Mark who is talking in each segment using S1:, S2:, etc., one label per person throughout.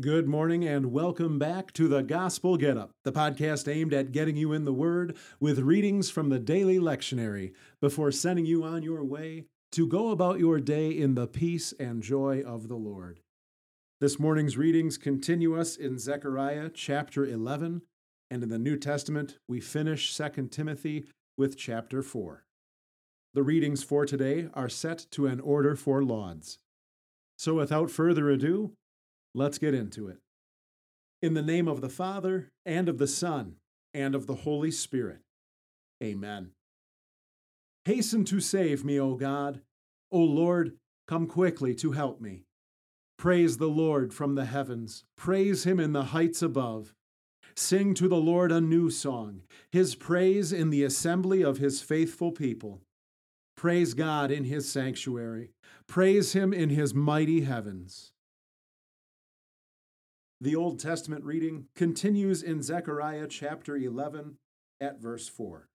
S1: Good morning and welcome back to the Gospel Get Up, the podcast aimed at getting you in the Word with readings from the daily lectionary before sending you on your way to go about your day in the peace and joy of the Lord. This morning's readings continue us in Zechariah chapter 11, and in the New Testament we finish 2 Timothy with chapter 4. The readings for today are set to an order for lauds. So without further ado, Let's get into it. In the name of the Father, and of the Son, and of the Holy Spirit. Amen. Hasten to save me, O God. O Lord, come quickly to help me. Praise the Lord from the heavens. Praise him in the heights above. Sing to the Lord a new song, his praise in the assembly of his faithful people. Praise God in his sanctuary. Praise him in his mighty heavens. The Old Testament reading continues in Zechariah chapter 11 at verse 4.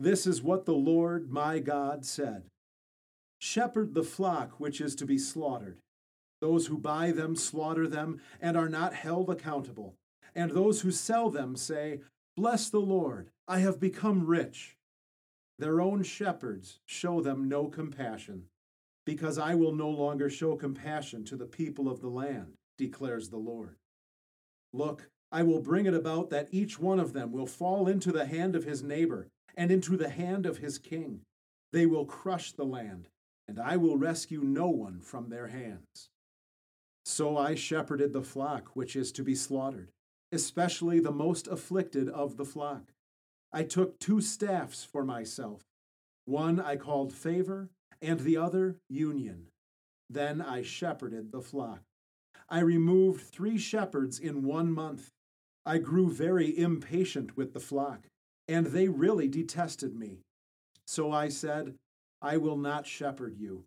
S1: This is what the Lord my God said Shepherd the flock which is to be slaughtered. Those who buy them slaughter them and are not held accountable. And those who sell them say, Bless the Lord, I have become rich. Their own shepherds show them no compassion because I will no longer show compassion to the people of the land, declares the Lord. Look, I will bring it about that each one of them will fall into the hand of his neighbor and into the hand of his king. They will crush the land, and I will rescue no one from their hands. So I shepherded the flock which is to be slaughtered, especially the most afflicted of the flock. I took two staffs for myself. One I called favor, and the other union. Then I shepherded the flock. I removed three shepherds in one month. I grew very impatient with the flock, and they really detested me. So I said, I will not shepherd you.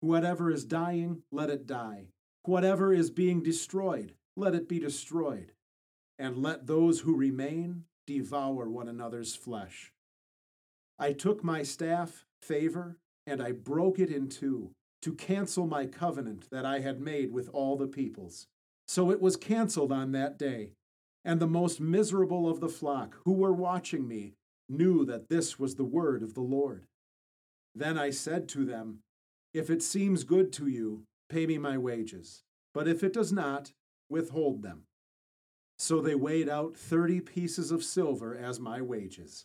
S1: Whatever is dying, let it die. Whatever is being destroyed, let it be destroyed. And let those who remain devour one another's flesh. I took my staff, favor, and I broke it in two to cancel my covenant that I had made with all the peoples. So it was canceled on that day. And the most miserable of the flock, who were watching me, knew that this was the word of the Lord. Then I said to them, If it seems good to you, pay me my wages, but if it does not, withhold them. So they weighed out thirty pieces of silver as my wages.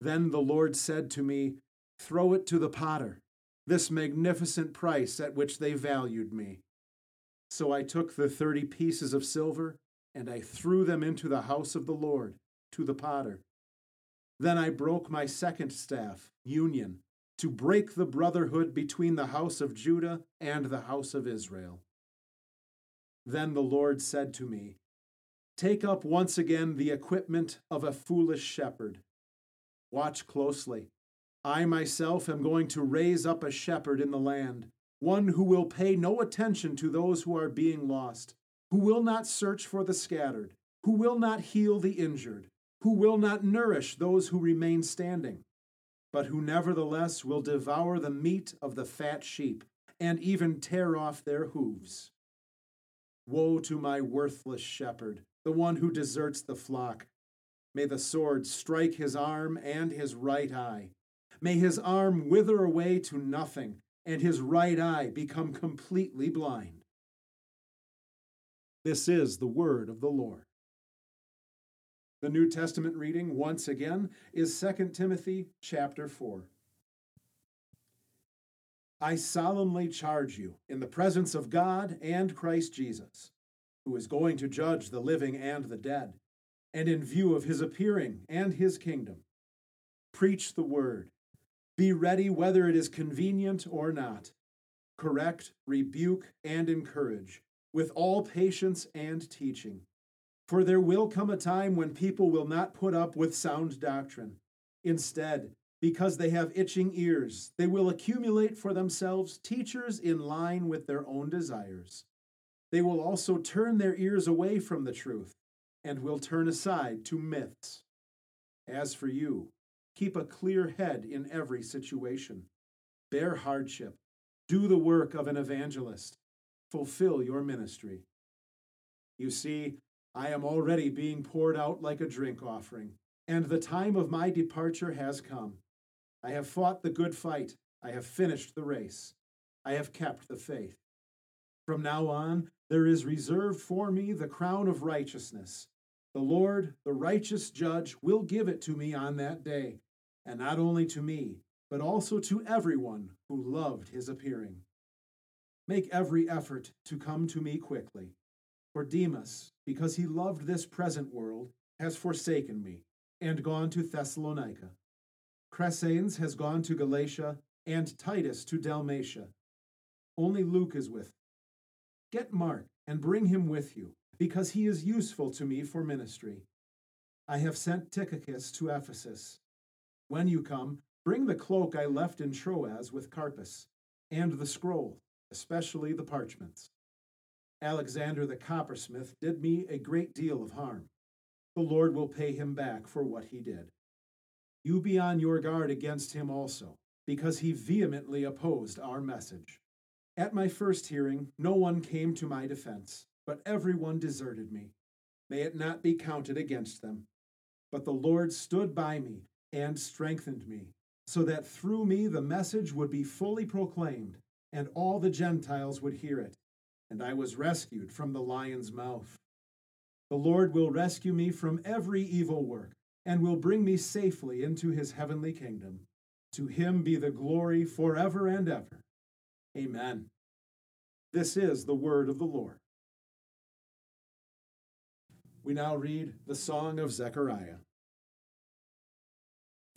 S1: Then the Lord said to me, Throw it to the potter, this magnificent price at which they valued me. So I took the thirty pieces of silver, and I threw them into the house of the Lord, to the potter. Then I broke my second staff, union, to break the brotherhood between the house of Judah and the house of Israel. Then the Lord said to me, Take up once again the equipment of a foolish shepherd. Watch closely I myself am going to raise up a shepherd in the land, one who will pay no attention to those who are being lost, who will not search for the scattered, who will not heal the injured, who will not nourish those who remain standing, but who nevertheless will devour the meat of the fat sheep and even tear off their hooves. Woe to my worthless shepherd, the one who deserts the flock. May the sword strike his arm and his right eye May his arm wither away to nothing, and his right eye become completely blind. This is the word of the Lord. The New Testament reading, once again, is 2 Timothy chapter 4. I solemnly charge you, in the presence of God and Christ Jesus, who is going to judge the living and the dead, and in view of his appearing and his kingdom, preach the word be ready whether it is convenient or not. Correct, rebuke, and encourage, with all patience and teaching. For there will come a time when people will not put up with sound doctrine. Instead, because they have itching ears, they will accumulate for themselves teachers in line with their own desires. They will also turn their ears away from the truth and will turn aside to myths. As for you, Keep a clear head in every situation. Bear hardship. Do the work of an evangelist. fulfill your ministry. You see, I am already being poured out like a drink offering, and the time of my departure has come. I have fought the good fight, I have finished the race, I have kept the faith. From now on, there is reserved for me the crown of righteousness. The Lord, the righteous judge, will give it to me on that day, and not only to me, but also to everyone who loved his appearing. Make every effort to come to me quickly. For Demas, because he loved this present world, has forsaken me and gone to Thessalonica. Crescens has gone to Galatia, and Titus to Dalmatia. Only Luke is with me. Get Mark and bring him with you, because he is useful to me for ministry. I have sent Tychicus to Ephesus. When you come, bring the cloak I left in Troas with Carpus, and the scroll, especially the parchments. Alexander the coppersmith did me a great deal of harm. The Lord will pay him back for what he did. You be on your guard against him also, because he vehemently opposed our message. At my first hearing, no one came to my defense, but everyone deserted me. May it not be counted against them. But the Lord stood by me and strengthened me, so that through me the message would be fully proclaimed, and all the Gentiles would hear it. And I was rescued from the lion's mouth. The Lord will rescue me from every evil work, and will bring me safely into his heavenly kingdom. To him be the glory forever and ever. Amen. This is the word of the Lord. We now read the Song of Zechariah.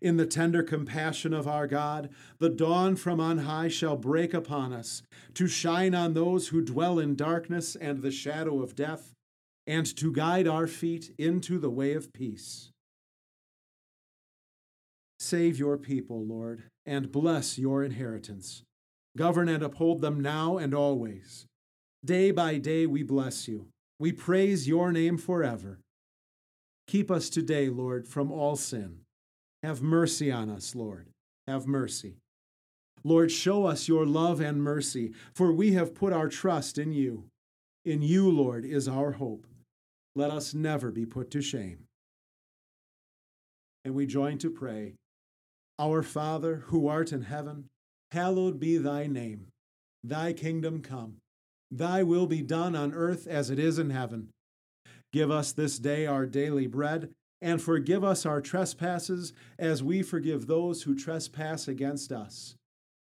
S1: In the tender compassion of our God, the dawn from on high shall break upon us, to shine on those who dwell in darkness and the shadow of death, and to guide our feet into the way of peace. Save your people, Lord, and bless your inheritance. Govern and uphold them now and always. Day by day we bless you we praise your name forever. Keep us today, Lord, from all sin. Have mercy on us, Lord. Have mercy. Lord, show us your love and mercy, for we have put our trust in you. In you, Lord, is our hope. Let us never be put to shame. And we join to pray Our Father, who art in heaven, hallowed be thy name. Thy kingdom come. Thy will be done on earth as it is in heaven. Give us this day our daily bread, and forgive us our trespasses as we forgive those who trespass against us.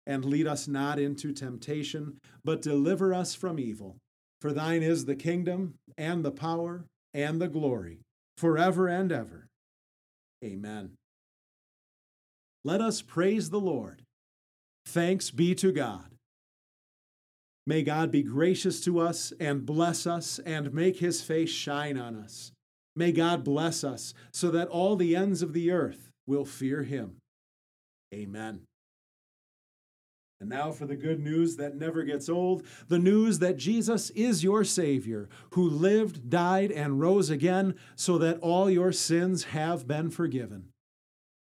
S1: And lead us not into temptation, but deliver us from evil. For thine is the kingdom, and the power, and the glory, forever and ever. Amen. Let us praise the Lord. Thanks be to God. May God be gracious to us and bless us and make his face shine on us. May God bless us so that all the ends of the earth will fear him. Amen. And now for the good news that never gets old the news that Jesus is your Savior, who lived, died, and rose again so that all your sins have been forgiven.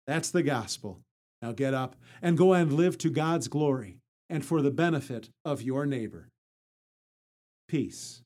S1: That's the gospel. Now get up and go and live to God's glory and for the benefit of your neighbor. Peace.